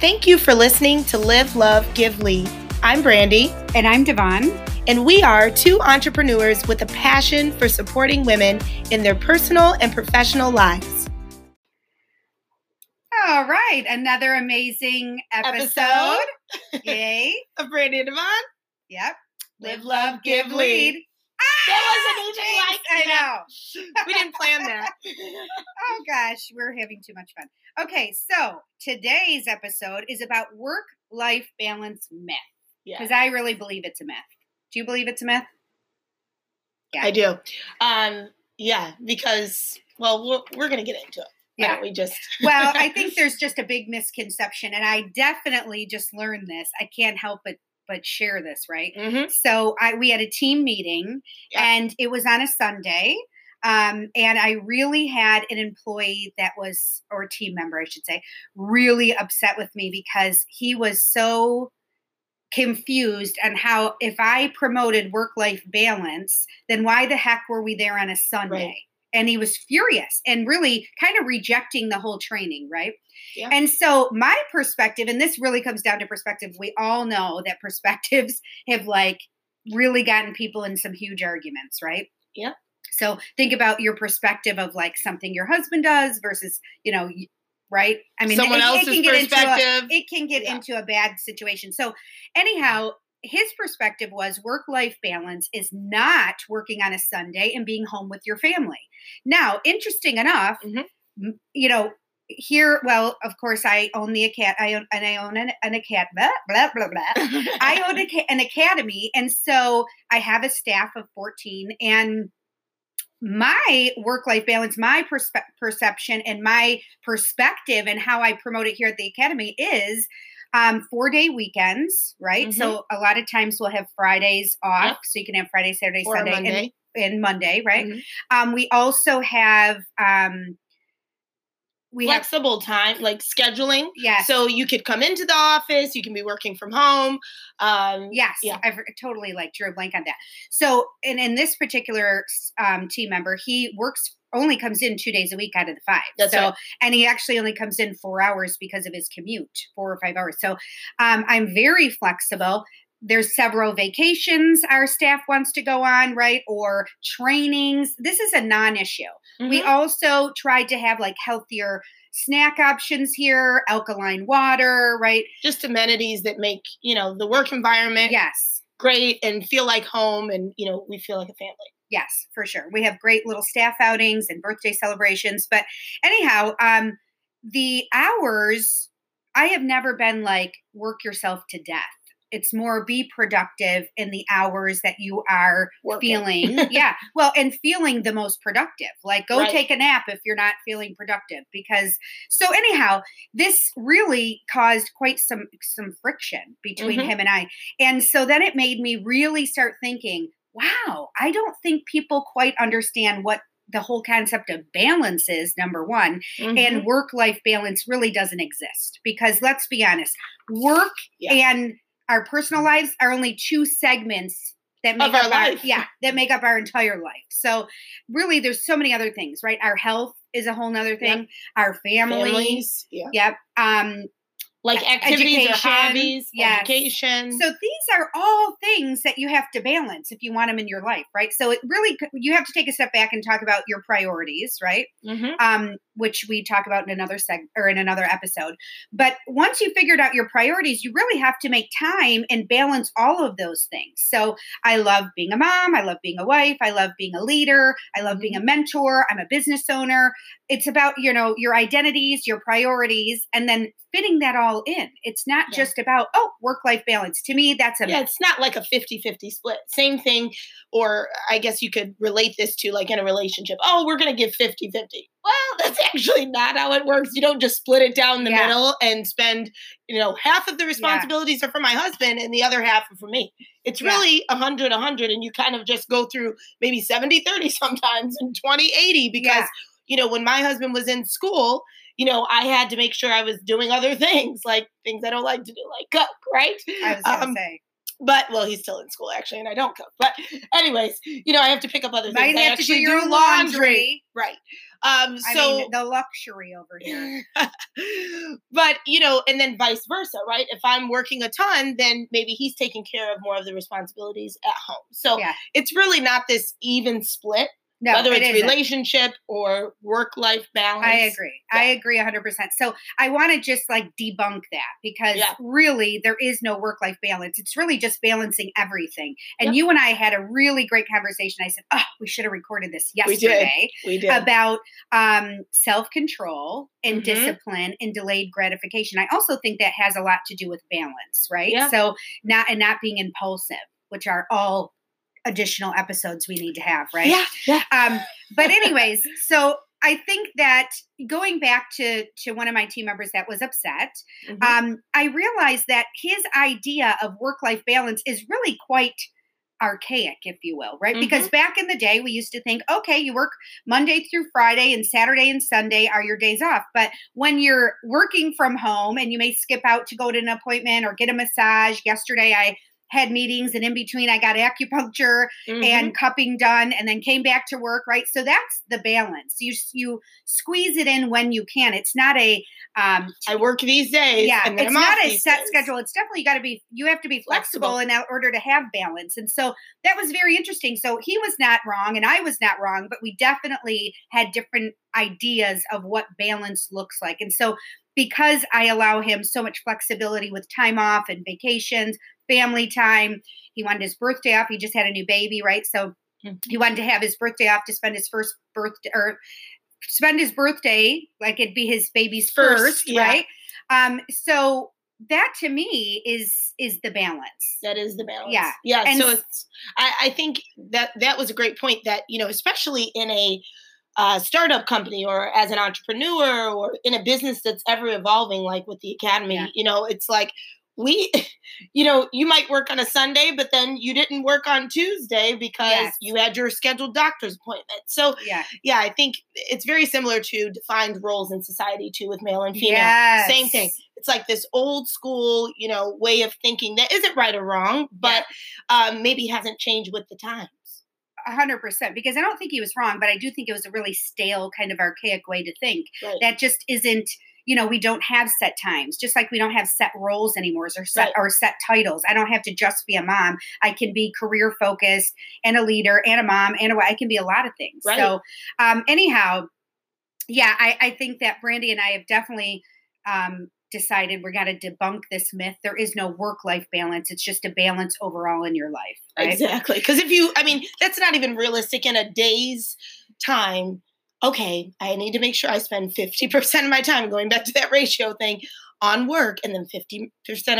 Thank you for listening to Live, Love, Give, Lead. I'm Brandy. And I'm Devon. And we are two entrepreneurs with a passion for supporting women in their personal and professional lives. All right, another amazing episode. episode. Yay. of Brandy and Devon. Yep. Live, love, give, lead. Ah, that wasn't even like I know. we didn't plan that. oh gosh, we're having too much fun. Okay, so today's episode is about work life balance myth. Because. I really believe it's a myth. Do you believe it's a myth? Yeah. I do. Um, yeah, because well, we're, we're going to get into it. Yeah, we just. well, I think there's just a big misconception, and I definitely just learned this. I can't help but but share this, right? Mm-hmm. So I we had a team meeting, yeah. and it was on a Sunday. Um, and I really had an employee that was, or team member, I should say, really upset with me because he was so confused on how if I promoted work life balance, then why the heck were we there on a Sunday? Right. And he was furious and really kind of rejecting the whole training, right? Yeah. And so my perspective, and this really comes down to perspective, we all know that perspectives have like really gotten people in some huge arguments, right? Yeah. So think about your perspective of like something your husband does versus, you know, right? I mean, someone it, else's it can get perspective. Into a, it can get yeah. into a bad situation. So, anyhow, his perspective was work life balance is not working on a Sunday and being home with your family. Now, interesting enough, mm-hmm. you know, here, well, of course, I own the academy, I own, and I own an, an academy, blah, blah, blah. I own a, an academy. And so I have a staff of 14 and my work life balance, my perspe- perception, and my perspective, and how I promote it here at the academy is um, four day weekends, right? Mm-hmm. So a lot of times we'll have Fridays off, yep. so you can have Friday, Saturday, or Sunday, Monday. And, and Monday, right? Mm-hmm. Um, we also have um, we flexible have, time like scheduling. Yeah so you could come into the office you can be working from home um yes yeah. I've totally like drew a blank on that. So and in this particular um, team member he works only comes in two days a week out of the five. That's so right. and he actually only comes in four hours because of his commute four or five hours. So um, i'm very flexible there's several vacations our staff wants to go on, right? Or trainings. This is a non issue. Mm-hmm. We also tried to have like healthier snack options here, alkaline water, right? Just amenities that make, you know, the work environment yes. great and feel like home and, you know, we feel like a family. Yes, for sure. We have great little staff outings and birthday celebrations. But anyhow, um, the hours, I have never been like work yourself to death it's more be productive in the hours that you are Working. feeling yeah well and feeling the most productive like go right. take a nap if you're not feeling productive because so anyhow this really caused quite some some friction between mm-hmm. him and i and so then it made me really start thinking wow i don't think people quite understand what the whole concept of balance is number one mm-hmm. and work life balance really doesn't exist because let's be honest work yeah. and our personal lives are only two segments that make of our up life. Our, yeah, that make up our entire life. So really there's so many other things, right? Our health is a whole nother thing. Yep. Our families. families yeah. Yep. Um like activities education, or hobbies, yes. education. So these are all things that you have to balance if you want them in your life, right? So it really you have to take a step back and talk about your priorities, right? Mm-hmm. Um, which we talk about in another seg or in another episode. But once you figured out your priorities, you really have to make time and balance all of those things. So I love being a mom, I love being a wife, I love being a leader, I love being a mm-hmm. mentor, I'm a business owner. It's about, you know, your identities, your priorities, and then fitting that all in. It's not yeah. just about, oh, work life balance. To me, that's a. Yeah, it's not like a 50 50 split. Same thing. Or I guess you could relate this to like in a relationship. Oh, we're going to give 50 50. Well, that's actually not how it works. You don't just split it down the yeah. middle and spend, you know, half of the responsibilities yeah. are for my husband and the other half are for me. It's really a 100 100 and you kind of just go through maybe 70 30 sometimes and 20 80 because you know, when my husband was in school, you know, I had to make sure I was doing other things, like things I don't like to do, like cook, right? I was gonna um, say. but well, he's still in school actually, and I don't cook. But anyways, you know, I have to pick up other Might things. I have to do your own laundry. right? Um, I so mean, the luxury over here. but you know, and then vice versa, right? If I'm working a ton, then maybe he's taking care of more of the responsibilities at home. So Yeah. it's really not this even split, No, whether it's isn't. relationship or work life balance. I agree. I agree 100%. So I want to just like debunk that because Yeah. really there is no work life balance. It's really just balancing everything. And Yep. you and I had a really great conversation. I said, Oh, we should have recorded this yesterday. We did. We did. about um, self control and Mhm. discipline and delayed gratification. I also think that has a lot to do with balance, right? Yeah. So not and not being impulsive, which are all additional episodes we need to have, right? Yeah. Yeah. Um, but anyways, so I think that going back to to one of my team members that was upset, Mhm. um, I realized that his idea of work life balance is really quite archaic, if you will, right? Because back in the day, we used to think, okay, you work Monday through Friday, and Saturday and Sunday are your days off. But when you're working from home and you may skip out to go to an appointment or get a massage, yesterday I had meetings and in between I got acupuncture Mhm. and cupping done and then came back to work right so that's the balance you you squeeze it in when you can it's not a um I work these days. yeah it's not a set days. schedule it's definitely got to be you have to be flexible, Flexible. in order to have balance and so that was very interesting so he was not wrong and i was not wrong but we definitely had different ideas of what balance looks like and so because i allow him so much flexibility with time off and vacations family time he wanted his birthday off he just had a new baby right so Mhm. he wanted to have his birthday off to spend his first birthday or spend his birthday like it'd be his baby's First, first, yeah. right um so that to me is is the balance That is the balance. Yeah. Yeah. And so it's I, I think that that was a great point that, you know, especially in a uh, startup company or as an entrepreneur or in a business that's ever evolving, like with the academy, Yeah. you know, it's like we, you know, you might work on a Sunday, but then you didn't work on Tuesday because Yes. you had your scheduled doctor's appointment. So, yeah yeah, I think it's very similar to defined roles in society too with male and female. yes. Same thing. It's like this old school, you know, way of thinking that isn't right or wrong, but um, maybe hasn't changed with the times. a hundred percent because I don't think he was wrong, but I do think it was a really stale kind of archaic way to think. Right. That just isn't, you know, we don't have set times, just like we don't have set roles anymore or set Right. or set titles. I don't have to just be a mom. I can be career focused and a leader and a mom and a I can be a lot of things. Right. So um anyhow, yeah, I, I think that Brandy and I have definitely um decided we're going to debunk this myth. There is no work life balance. It's just a balance overall in your life. Right? Exactly. Because if you, I mean, that's not even realistic in a day's time. Okay, I need to make sure I spend 50% of my time going back to that ratio thing on work and then 50%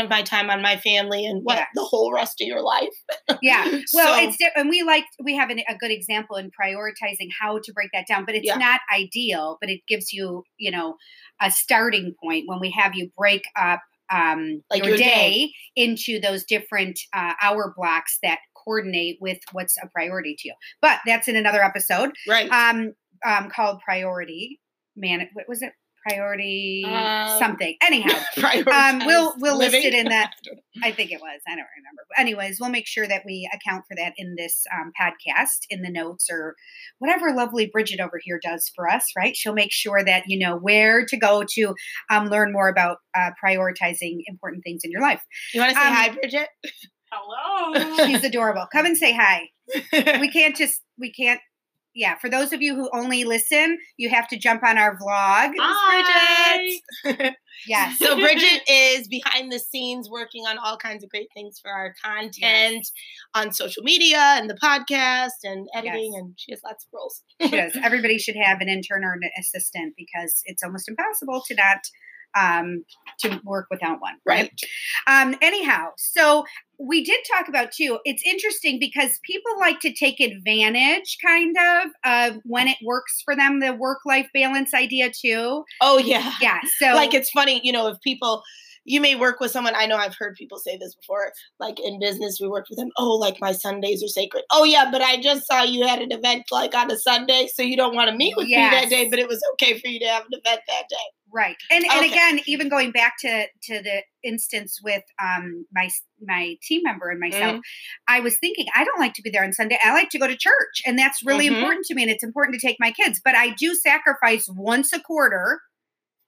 of my time on my family and what Yeah. the whole rest of your life. Yeah. Well, So- it's and we like we have an, a good example in prioritizing how to break that down, but it's Yeah. not ideal. But it gives you you know a starting point when we have you break up um, Like your, your day, day. into those different uh, hour blocks that coordinate with what's a priority to you. But that's in another episode Right. um, um, called priority man. What was it? Priority Um, something. Anyhow, um, we'll we'll list it in that. I think it was. I don't remember. But anyways, we'll make sure that we account for that in this um, podcast, in the notes, or whatever lovely Bridget over here does for us. Right? She'll make sure that you know where to go to um, learn more about uh, prioritizing important things in your life. You want to say um, hi, Bridget? Hello. She's adorable. Come and say hi. We can't just. We can't. Yeah, for those of you who only listen, you have to jump on our vlog. Hi, Bridget. Yes. so Bridget is behind the scenes working on all kinds of great things for our content on social media and the podcast and editing, Yes. and she has lots of roles. She does. Everybody should have an intern or an assistant because it's almost impossible to not um, to work without one. Right. Um, anyhow, so we did talk about too. It's interesting because people like to take advantage, kind of, of when it works for them. The work-life balance idea too. Oh yeah, Yeah. So like it's funny, you know, if people. You may work with someone. I know I've heard people say this before. Like in business, we work with them. Oh, like my Sundays are sacred. Oh yeah, but I just saw you had an event like on a Sunday, so you don't want to meet with me that day. But it was okay for you to have an event that day. Right. And and Okay. again, even going back to to the instance with um my my team member and Mm-hmm. myself, I was thinking I don't like to be there on Sunday. I like to go to church, and that's really Mhm. important to me and it's important to take my kids, but I do sacrifice once a quarter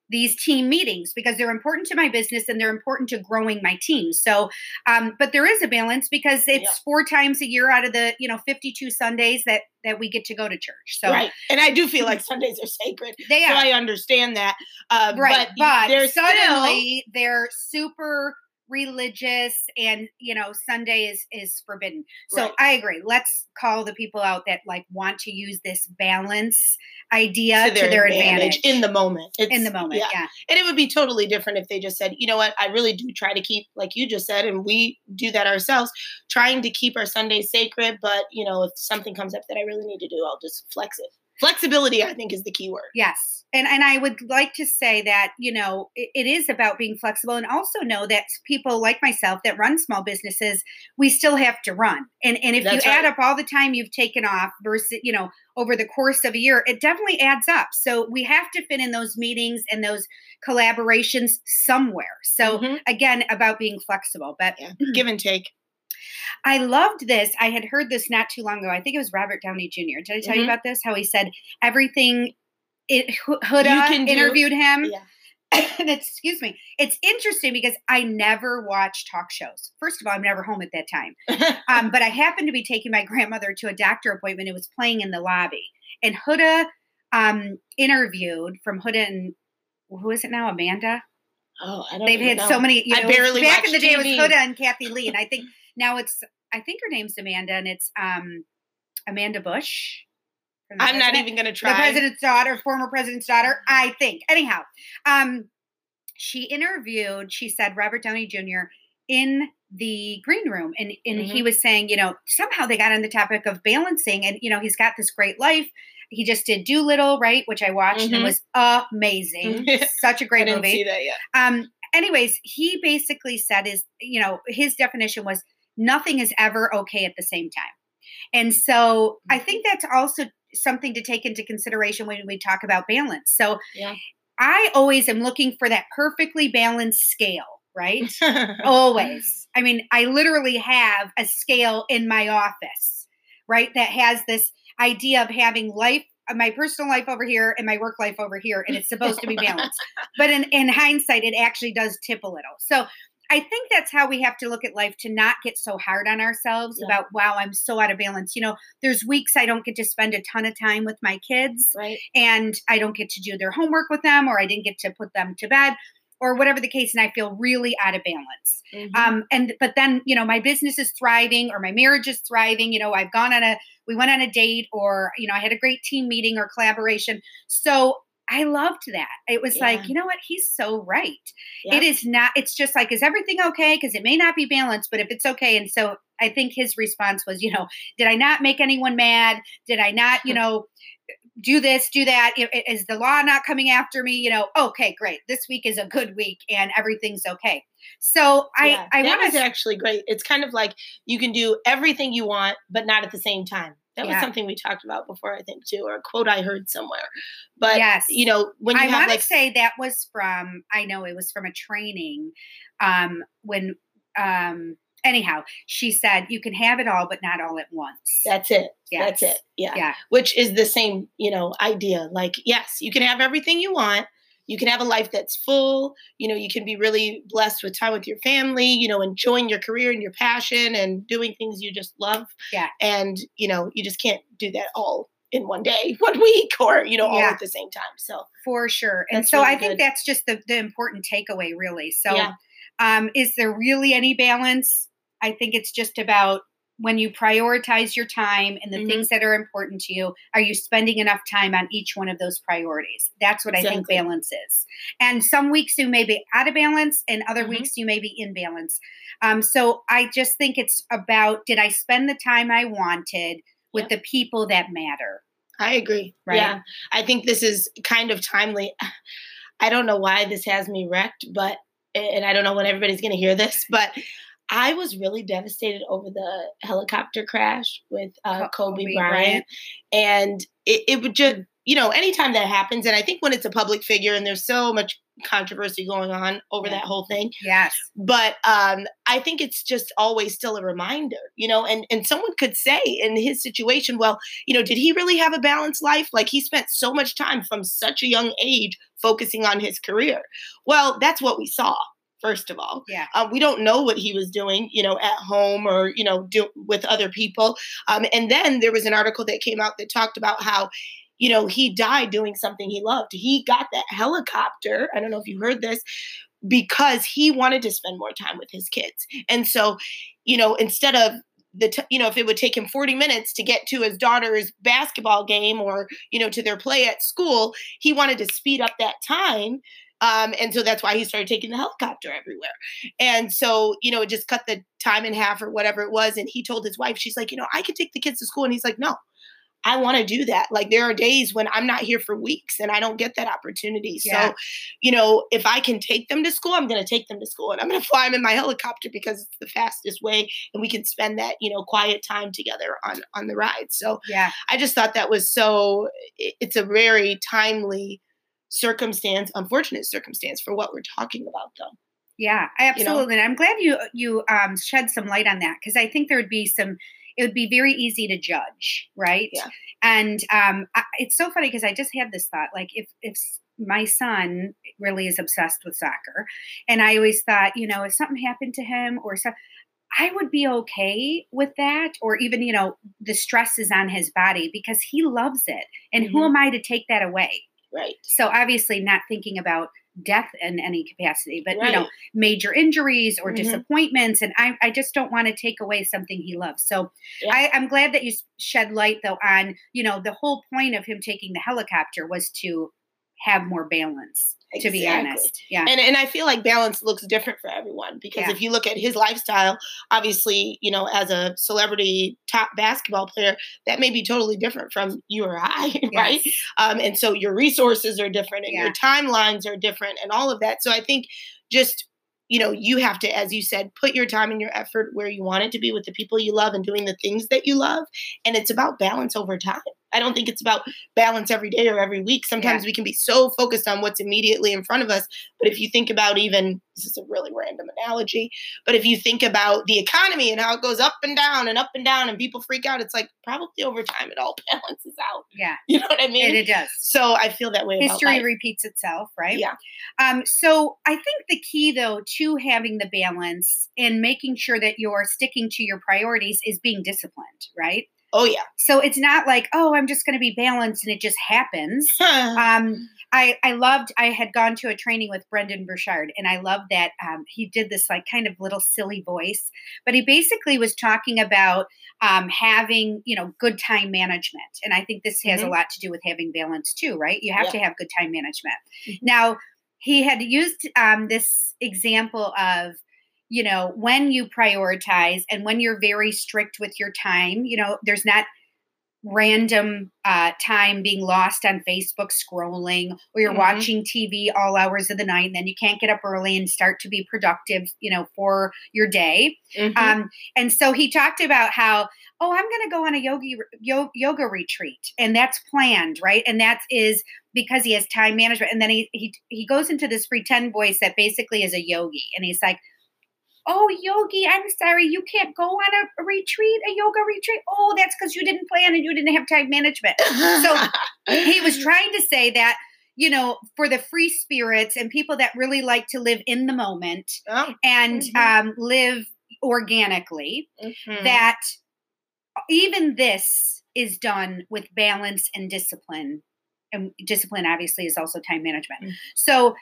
these team meetings because they're important to my business and they're important to growing my team. So, um, but there is a balance because it's Yeah. four times a year out of the you know fifty two Sundays that that we get to go to church. So right. And I do feel like Sundays are sacred. they So are I understand that. Uh, right, But, but, there's suddenly they're super religious and you know sunday is is forbidden so Right. i agree let's call the people out that like want to use this balance idea still to their, advantage, in the moment. It's, in the moment yeah, And it would be totally different if they just said, you know what, I really do try to keep, like you just said, and we do that ourselves, trying to keep our Sundays sacred. But, you know, if something comes up that I really need to do, I'll just flex it. Flexibility, I think, is the key word. yes and and i would like to say that you know it, it is about being flexible and also know that people like myself that run small businesses we still have to run and and if That's you add up all the time you've taken off versus you know over the course of a year it definitely adds up so we have to fit in those meetings and those collaborations somewhere so Mhm. again about being flexible but Yeah. Give and take. I loved this. I had heard this not too long ago. I think it was Robert Downey Jr. Did I tell you Mhm. about this? How he said everything. It Hu- Hoda interviewed him, Yeah. and it's, excuse me, it's interesting because I never watch talk shows. First of all, I'm never home at that time. Um, but I happened to be taking my grandmother to a doctor appointment. It was playing in the lobby, and Hoda um, interviewed from Hoda and who is it now? Amanda. oh, I don't They've had know. so many. You I barely back in the day, it was Hoda and Kathie Lee, and I think now it's. I think her name's Amanda, and it's um, Amanda Bush. I'm not even going to try. the president's daughter, former president's daughter. I think. Anyhow, um, she interviewed. She said Robert Downey Jr. in the green room, and and he was saying, you know, somehow they got on the topic of balancing, and you know, he's got this great life. He just did Dolittle, right, which I watched and it Mhm. was amazing. Such a great movie see that yet. um anyways he basically said is you know his definition was nothing is ever okay at the same time. And so i mm-hmm. think that's also something to take into consideration when we talk about balance. So Yeah. i always am looking for that perfectly balanced scale right? Always. I mean i literally have a scale in my office right that has this idea of having life my personal life over here and my work life over here and it's supposed to be balanced. But in, in hindsight it actually does tip a little. So i think that's how we have to look at life to not get so hard on ourselves Yeah. about wow i'm so out of balance you know there's weeks i don't get to spend a ton of time with my kids right. and I don't get to do their homework with them, or I didn't get to put them to bed, or whatever the case, and I feel really out of balance. Mhm. Um, and but then you know my business is thriving, or my marriage is thriving. You know I've gone on a we went on a date, or you know I had a great team meeting or collaboration. So I loved that. It was Yeah. like you know what he's so right. It is not. It's just like is everything okay? Because it may not be balanced, but if it's okay, and so I think his response was, you know, did I not make anyone mad? Did I not, you know, do this, do that? Is the law not coming after me? You know, okay, great. This week is a good week and everything's okay. So I, Yeah, I that want to, actually great. It's kind of like you can do everything you want, but not at the same time. That was something we talked about before, I think, too, or a quote I heard somewhere. But yes. you know, when you I want like to say that was from, I know it was from a training um, when, um, anyhow, she said, you can have it all, but not all at once. that's it. That's it. Yeah. Yeah. Which is the same, you know, idea. Like, yes, you can have everything you want. You can have a life that's full. You know, you can be really blessed with time with your family, you know, enjoying your career and your passion and doing things you just love. Yeah. And, you know, you just can't do that all in one day, one week, or, you know, all at the same time. So, for sure. And so really I think good. that's just the, the important takeaway, really. So, Yeah. um, is there really any balance? I think it's just about when you prioritize your time and the Mhm. things that are important to you, are you spending enough time on each one of those priorities? That's what I think Exactly. balance is. And some weeks you may be out of balance, and other Mhm. weeks you may be in balance. Um, so I just think it's about did I spend the time I wanted with Yep. the people that matter? I agree. Right. Yeah. I think this is kind of timely. I don't know why this has me wrecked, but, and I don't know when everybody's going to hear this, but I was really devastated over the helicopter crash with uh, Kobe, Kobe Bryant. Bryant. And it, it would just, you know, anytime that happens, and I think when it's a public figure and there's so much controversy going on over Yeah. that whole thing, Yes. but um, I think it's just always still a reminder, you know. And and someone could say in his situation, well, you know, did he really have a balanced life? Like he spent so much time from such a young age focusing on his career. Well, that's what we saw. First of all, Yeah. uh, we don't know what he was doing, you know, at home or you know, do, with other people. Um, and then there was an article that came out that talked about how you know, he died doing something he loved. He got that helicopter. I don't know if you heard this because he wanted to spend more time with his kids. And so, you know, instead of the t- you know, if it would take him 40 minutes to get to his daughter's basketball game or, you know, to their play at school, he wanted to speed up that time. Um, and so that's why he started taking the helicopter everywhere. And so, you know, it just cut the time in half or whatever it was. And he told his wife, she's like, you know, I could take the kids to school. And he's like, no, I want to do that. Like there are days when I'm not here for weeks and I don't get that opportunity. Yeah. So, you know, if I can take them to school, I'm going to take them to school and I'm going to fly them in my helicopter because it's the fastest way and we can spend that, you know, quiet time together on on the ride. So, Yeah. I just thought that was so it's a very timely circumstance, unfortunate circumstance for what we're talking about though. Yeah, You know? absolutely. And I'm glad you you um, shed some light on that because I think there would be some. It would be very easy to judge, right? Yeah. And um, I, it's so funny because I just had this thought, like if if my son really is obsessed with soccer, and I always thought, you know, if something happened to him or so, I would be okay with that, or even you know, the stress is on his body because he loves it, and who Mhm. am I to take that away? Right. So obviously, not thinking about death in any capacity, but you know, major injuries or Mhm. disappointments, and I, I just don't want to take away something he loves. So Yeah. I, I'm glad that you shed light though on you know the whole point of him taking the helicopter was to have more balance. To be honest, yeah, And and I feel like balance looks different for everyone because Yeah. if you look at his lifestyle, obviously, you know, as a celebrity top basketball player, that may be totally different from you or I, right? Um, and so your resources are different and Yeah. your timelines are different and all of that. So I think just you know, you have to, as you said, put your time and your effort where you want it to be with the people you love and doing the things that you love. And it's about balance over time. I don't think it's about balance every day or every week. Sometimes we can be so focused on what's immediately in front of us. But if you think about even, this is a really random analogy, but if you think about the economy and how it goes up and down and up and down and people freak out, it's like probably over time it all balances out. yeah, You know what I mean? and it does. so I feel that way about History repeats itself, right? Yeah. Um, so I think the key though to having the balance and making sure that you're sticking to your priorities is being disciplined, right? Oh, yeah. So it's not like, oh, I'm just going to be balanced and it just happens. Um, I, I loved, I had gone to a training with Brendon Burchard and I loved that um, he did this like kind of little silly voice, but he basically was talking about um, having, you know, good time management. And I think this has a Mhm. lot to do with having balance too, right? You have Yeah. to have good time management. Mhm. Now, he had used um, this example of, you know, when you prioritize and when you're very strict with your time, you know, there's not random uh, time being lost on Facebook scrolling, or you're Mhm. watching TV all hours of the night, and then you can't get up early and start to be productive, you know, for your day. Mhm. Um, and so he talked about how, oh, I'm going to go on a yogi yo, yoga retreat, and that's planned, right? And that is because he has time management. And then he he he goes into this pretend voice that basically is a yogi, and he's like. Oh, Yogi, I'm sorry, you can't go on a, retreat, a yoga retreat. Oh, that's because you didn't plan and you didn't have time management. so he was trying to say that, you know, for the free spirits and people that really like to live in the moment Oh, and Mhm. um, live organically, mhm. that even this is done with balance and discipline. And discipline, obviously, is also time management. Mm. So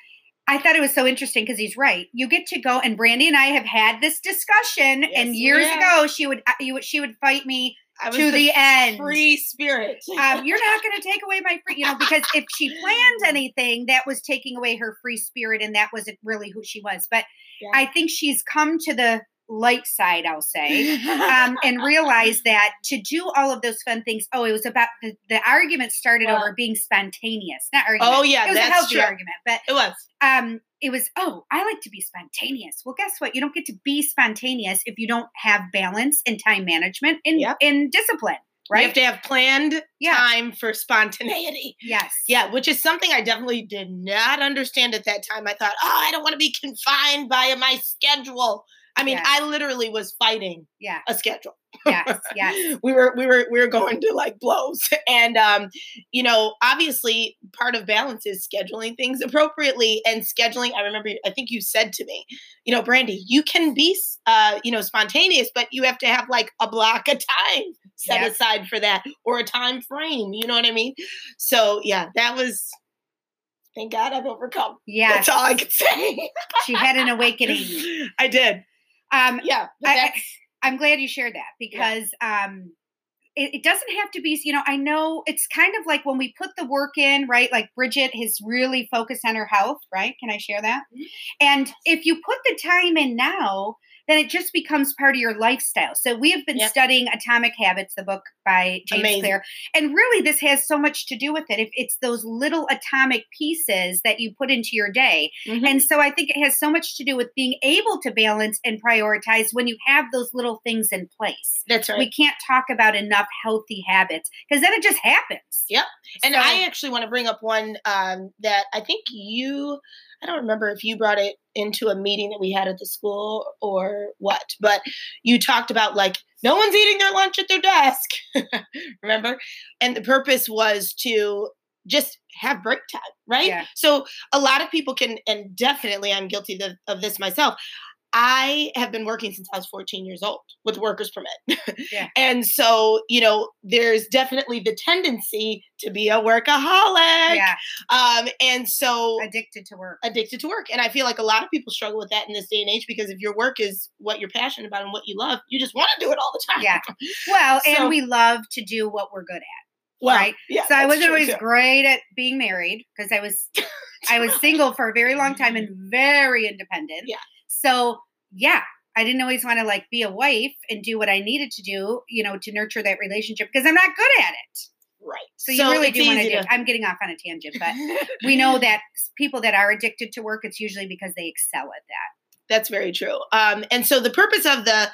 I thought it was so interesting because he's right. You get to go, and Brandy and I have had this discussion. Yes, and years ago, she would uh, you she would fight me to the end. free spirit. um, you're not going to take away my free, you know, because if she planned anything, that was taking away her free spirit, and that wasn't really who she was. But Yeah. I think she's come to the light side, I'll say, um, and realized that to do all of those fun things. Oh, it was about the, the argument started Well- over being spontaneous, not argument. oh yeah, it was a that's healthy true. argument, but It was. um, it was, oh, I like to be spontaneous. Well, guess what? You don't get to be spontaneous if you don't have balance and time management and, Yep. and discipline. right? You have to have planned Yeah. time for spontaneity. yes. Yeah, which is something I definitely did not understand at that time. I thought, oh, I don't want to be confined by my schedule. I mean, Yes. I literally was fighting Yeah. a schedule. Yes. Yes. we were we were we were going to like blows and um you know obviously part of balance is scheduling things appropriately and scheduling i remember i think you said to me you know brandy you can be uh you know spontaneous but you have to have like a block of time set Yep. aside for that or a time frame you know what i mean so yeah that was thank god i've overcome Yeah. that's all i could say She had an awakening. i did Um, yeah but I- I'm glad you shared that because um, it, it doesn't have to be, you know, I know it's kind of like when we put the work in, right? Like Bridget has really focused on her health, right? Can I share that? Mhm. And if you put the time in now, then it just becomes part of your lifestyle. So we have been Yep. studying Atomic Habits, the book by James Amazing. Clear. And really, this has so much to do with it. If it's those little atomic pieces that you put into your day, Mhm. and so I think it has so much to do with being able to balance and prioritize when you have those little things in place. that's right We can't talk about enough healthy habits because then it just happens. Yep. And So- I actually want to bring up one um, that I think you, I don't remember if you brought it into a meeting that we had at the school or what, but you talked about like, no one's eating their lunch at their desk. remember? And the purpose was to just have break time, right? Yeah. So a lot of people can, and definitely I'm guilty of, of this myself. I have been working since I was 14 years old with workers permit. Yeah. And so, you know, there's definitely the tendency to be a workaholic. Yeah, Um, and so addicted to work. addicted to work. And I feel like a lot of people struggle with that in this day and age because if your work is what you're passionate about and what you love, you just want to do it all the time. Yeah. Well, So- and we love to do what we're good at. Well, Right. Yeah. so I wasn't always too. great at being married because I was I was single for a very long time and very independent. Yeah. So yeah, I didn't always want to like be a wife and do what I needed to do, you know, to nurture that relationship because I'm not good at it. Right. So, you really do want to do. I'm getting off on a tangent, but we know that people that are addicted to work, it's usually because they excel at that. That's very true. Um, and so the purpose of the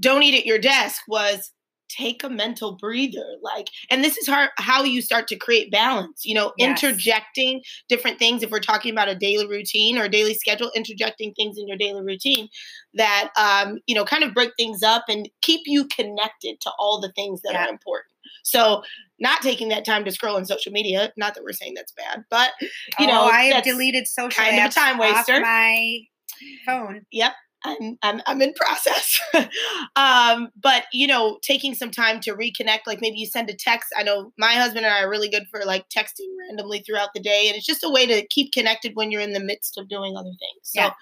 don't eat at your desk was take a mental breather like and this is how, how you start to create balance you know Yes. interjecting different things if we're talking about a daily routine or a daily schedule interjecting things in your daily routine that um, you know kind of break things up and keep you connected to all the things that Yeah. are important so not taking that time to scroll on social media not that we're saying that's bad but you oh, know I have deleted social kind of a time waster. my phone. I'm I'm I'm in process. um, but you know, taking some time to reconnect, like maybe you send a text. I know my husband and I are really good for like texting randomly throughout the day, and it's just a way to keep connected when you're in the midst of doing other things. So Yeah.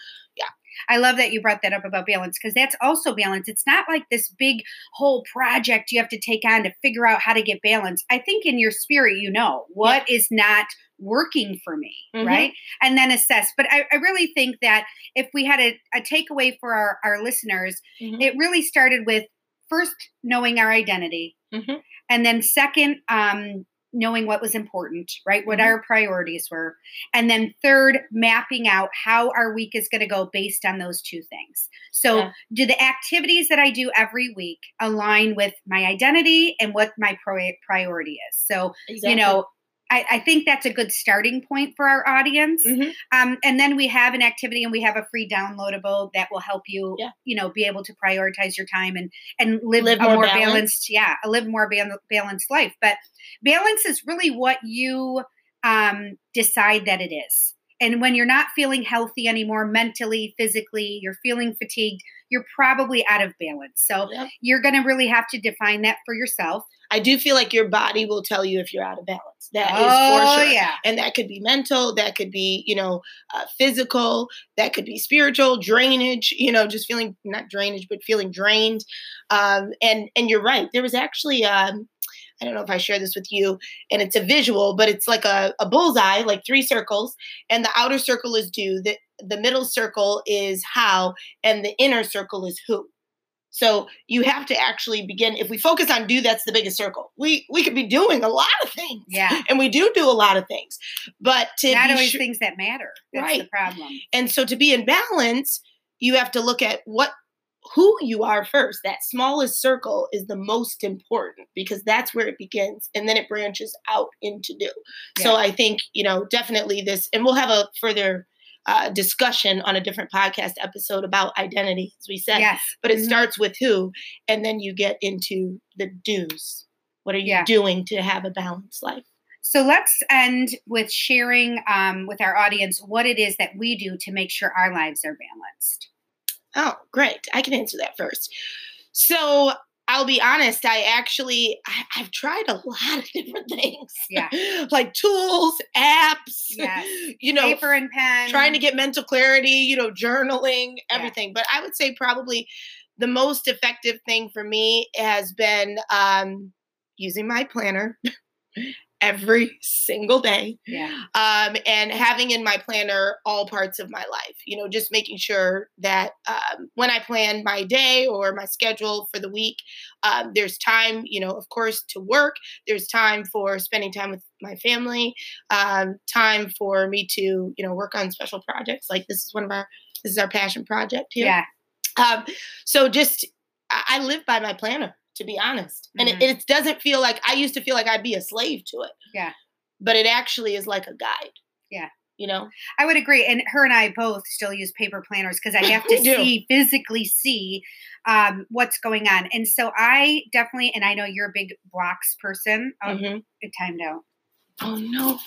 I love that you brought that up about balance because that's also balance. It's not like this big whole project you have to take on to figure out how to get balance. I think in your spirit, you know what is not working for me, Mhm. right? And then assess. But I, I really think that if we had a, a takeaway for our, our listeners, Mhm. it really started with first knowing our identity. Mhm. And then second, um, knowing what was important, right? What Mhm. our priorities were. And then third, mapping out how our week is going to go based on those two things. So, Yeah. do the activities that I do every week align with my identity and what my pri- priority is? So, exactly. you know, I, I think that's a good starting point for our audience. Mhm. Um, and then we have an activity and we have a free downloadable that will help you, Yeah. you know, be able to prioritize your time and and live, Live a more more, balanced. balanced, yeah, a live more bal- balanced life. But balance is really what you um, decide that it is. And when you're not feeling healthy anymore, mentally, physically, you're feeling fatigued, you're probably out of balance. So Yep. you're going to really have to define that for yourself. I do feel like your body will tell you if you're out of balance. That is oh, for sure. yeah. and that could be mental that could be you know uh, physical that could be spiritual drainage you know just feeling not drainage but feeling drained um, and and you're right there was actually um, I don't know if I share this with you, and it's a visual, but it's like a, a bullseye, like three circles, and the outer circle is do, the the middle circle is how, and the inner circle is who. So you have to actually begin. If we focus on do, that's the biggest circle. We we could be doing a lot of things, Yeah. and we do do a lot of things, but to Not always sure- things that matter. That's the problem. and so to be in balance, you have to look at what who you are first. That smallest circle is the most important because that's where it begins and then it branches out into do. Yeah. So I think, you know, definitely this, and we'll have a further uh, discussion on a different podcast episode about identity, as we said. Yes. But it mm-hmm. starts with who, and then you get into the do's. What are you yeah. doing to have a balanced life? So let's end with sharing um, with our audience what it is that we do to make sure our lives are balanced. Oh, great. I can answer that first. So I'll be honest, I actually I, have tried a lot of different things. Yeah. like tools, apps, yes. you know, paper and pen. Trying to get mental clarity, you know, journaling, everything. Yeah. But I would say probably the most effective thing for me has been um, using my planner every single day. Yeah. Um, and having in my planner all parts of my life, you know, just making sure that um, when I plan my day or my schedule for the week, um, there's time, you know, of course, to work. There's time for spending time with my family, um, time for me to, you know, work on special projects. Like this is one of our, this is our passion project here. Yeah. Um, so just, I live by my planner to be honest. And mm-hmm. it, it, doesn't feel like I used to feel like I'd be a slave to it. Yeah. But it actually is like a guide. Yeah. You know? I would agree. And her and I both still use paper planners because I have to see, physically see um, what's going on. And so I definitely, and I know you're a big blocks person. Oh, mm-hmm. it timed out. Oh, no.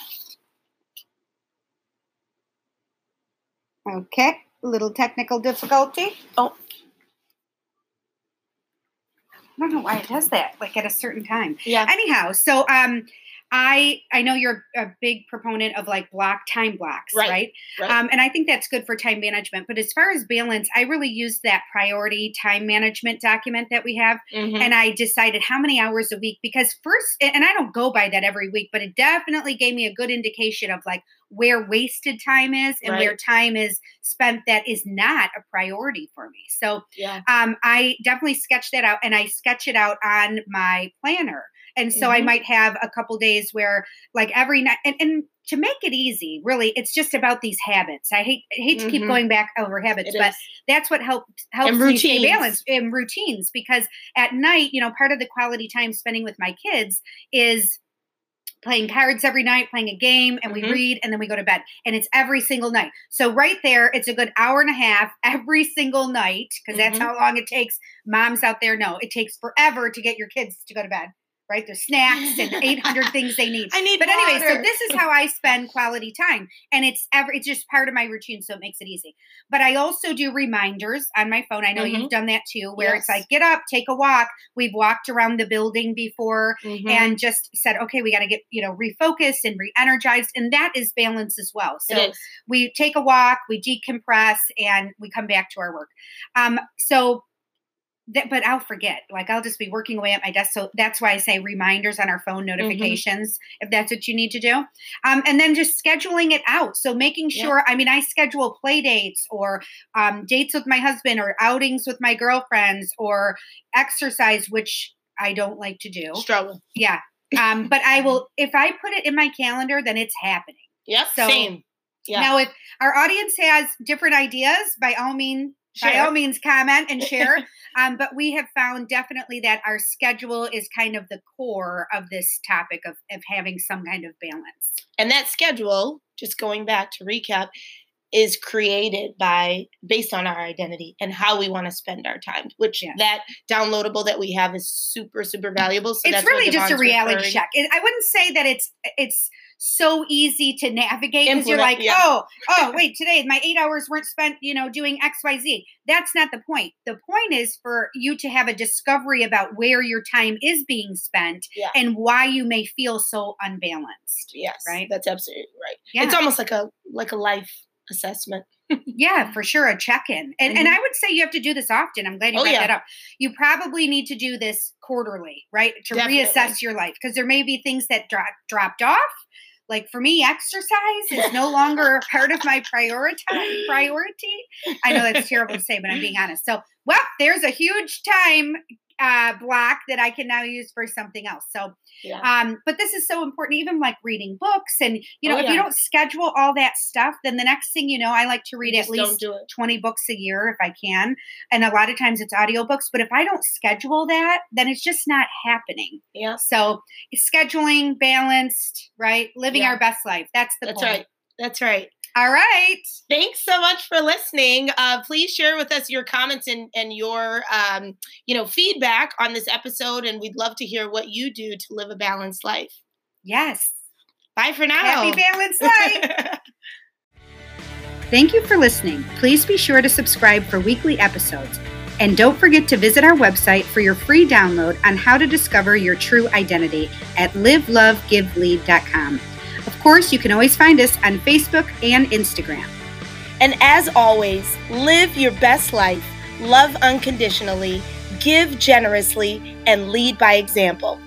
Okay. A little technical difficulty. Oh. I don't know why it does that, like at a certain time. Yeah. Anyhow, so um, I I know you're a big proponent of like block time blocks, right? right? right. Um, and I think that's good for time management. But as far as balance, I really use that priority time management document that we have, mm-hmm. and I decided how many hours a week because first, and I don't go by that every week, but it definitely gave me a good indication of like where wasted time is and right. where time is spent that is not a priority for me. So yeah. um, I definitely sketch that out, and I sketch it out on my planner. And so mm-hmm. I might have a couple days where like every night and, and to make it easy, really, it's just about these habits. I hate I hate to mm-hmm. keep going back over habits, it but is. that's what help, helps and me stay balanced in routines. Because at night, you know, part of the quality time spending with my kids is playing cards every night, playing a game, and we mm-hmm. read, and then we go to bed. And it's every single night. So right there, it's a good hour and a half every single night because mm-hmm. that's how long it takes. Moms out there know it takes forever to get your kids to go to bed right? There's snacks and 800 things they need. I need But water. anyway, so this is how I spend quality time. And it's every, it's just part of my routine, so it makes it easy. But I also do reminders on my phone. I know mm-hmm. you've done that too, where yes. it's like, get up, take a walk. We've walked around the building before mm-hmm. and just said, okay, we got to get, you know, refocused and re-energized. And that is balance as well. So we take a walk, we decompress, and we come back to our work. Um, so that, but I'll forget. Like I'll just be working away at my desk. So that's why I say reminders on our phone mm-hmm. notifications mm-hmm. if that's what you need to do. Um, and then just scheduling it out. So making sure. Yeah. I mean, I schedule play dates or um, dates with my husband or outings with my girlfriends or exercise, which I don't like to do. Struggle. Yeah. Um, but I will if I put it in my calendar, then it's happening. Yep. So, same. Yeah. Now, if our audience has different ideas, by all means, Share. by all means comment and share um, but we have found definitely that our schedule is kind of the core of this topic of, of having some kind of balance and that schedule just going back to recap is created by based on our identity and how we want to spend our time which yes. that downloadable that we have is super super valuable so it's really just a reality referring. check i wouldn't say that it's it's so easy to navigate because you're like, yeah. oh, oh, wait, today my eight hours weren't spent, you know, doing X, Y, Z. That's not the point. The point is for you to have a discovery about where your time is being spent yeah. and why you may feel so unbalanced. Yes, right. That's absolutely right. Yeah. It's almost like a like a life assessment. yeah, for sure, a check-in, and mm-hmm. and I would say you have to do this often. I'm glad you oh, brought yeah. that up. You probably need to do this quarterly, right, to Definitely. reassess your life because there may be things that drop, dropped off like for me exercise is no longer a part of my priority priority i know that's terrible to say but i'm being honest so well there's a huge time uh, block that I can now use for something else. So, Yeah. um, but this is so important, even like reading books. And, you know, Oh, if you don't schedule all that stuff, then the next thing you know, I like to read at least do 20 books a year if I can. And a lot of times it's audiobooks. But if I don't schedule that, then it's just not happening. Yeah. So, scheduling, balanced, right? Living Yeah. our best life. That's the That's point. right. That's right. All right. Thanks so much for listening. Uh, please share with us your comments and, and your um, you know feedback on this episode, and we'd love to hear what you do to live a balanced life. Yes. Bye for now. Happy balanced life. Thank you for listening. Please be sure to subscribe for weekly episodes. And don't forget to visit our website for your free download on how to discover your true identity at livelovegivelead.com. Of course, you can always find us on Facebook and Instagram. and as always, live your best life, love unconditionally, give generously, and lead by example.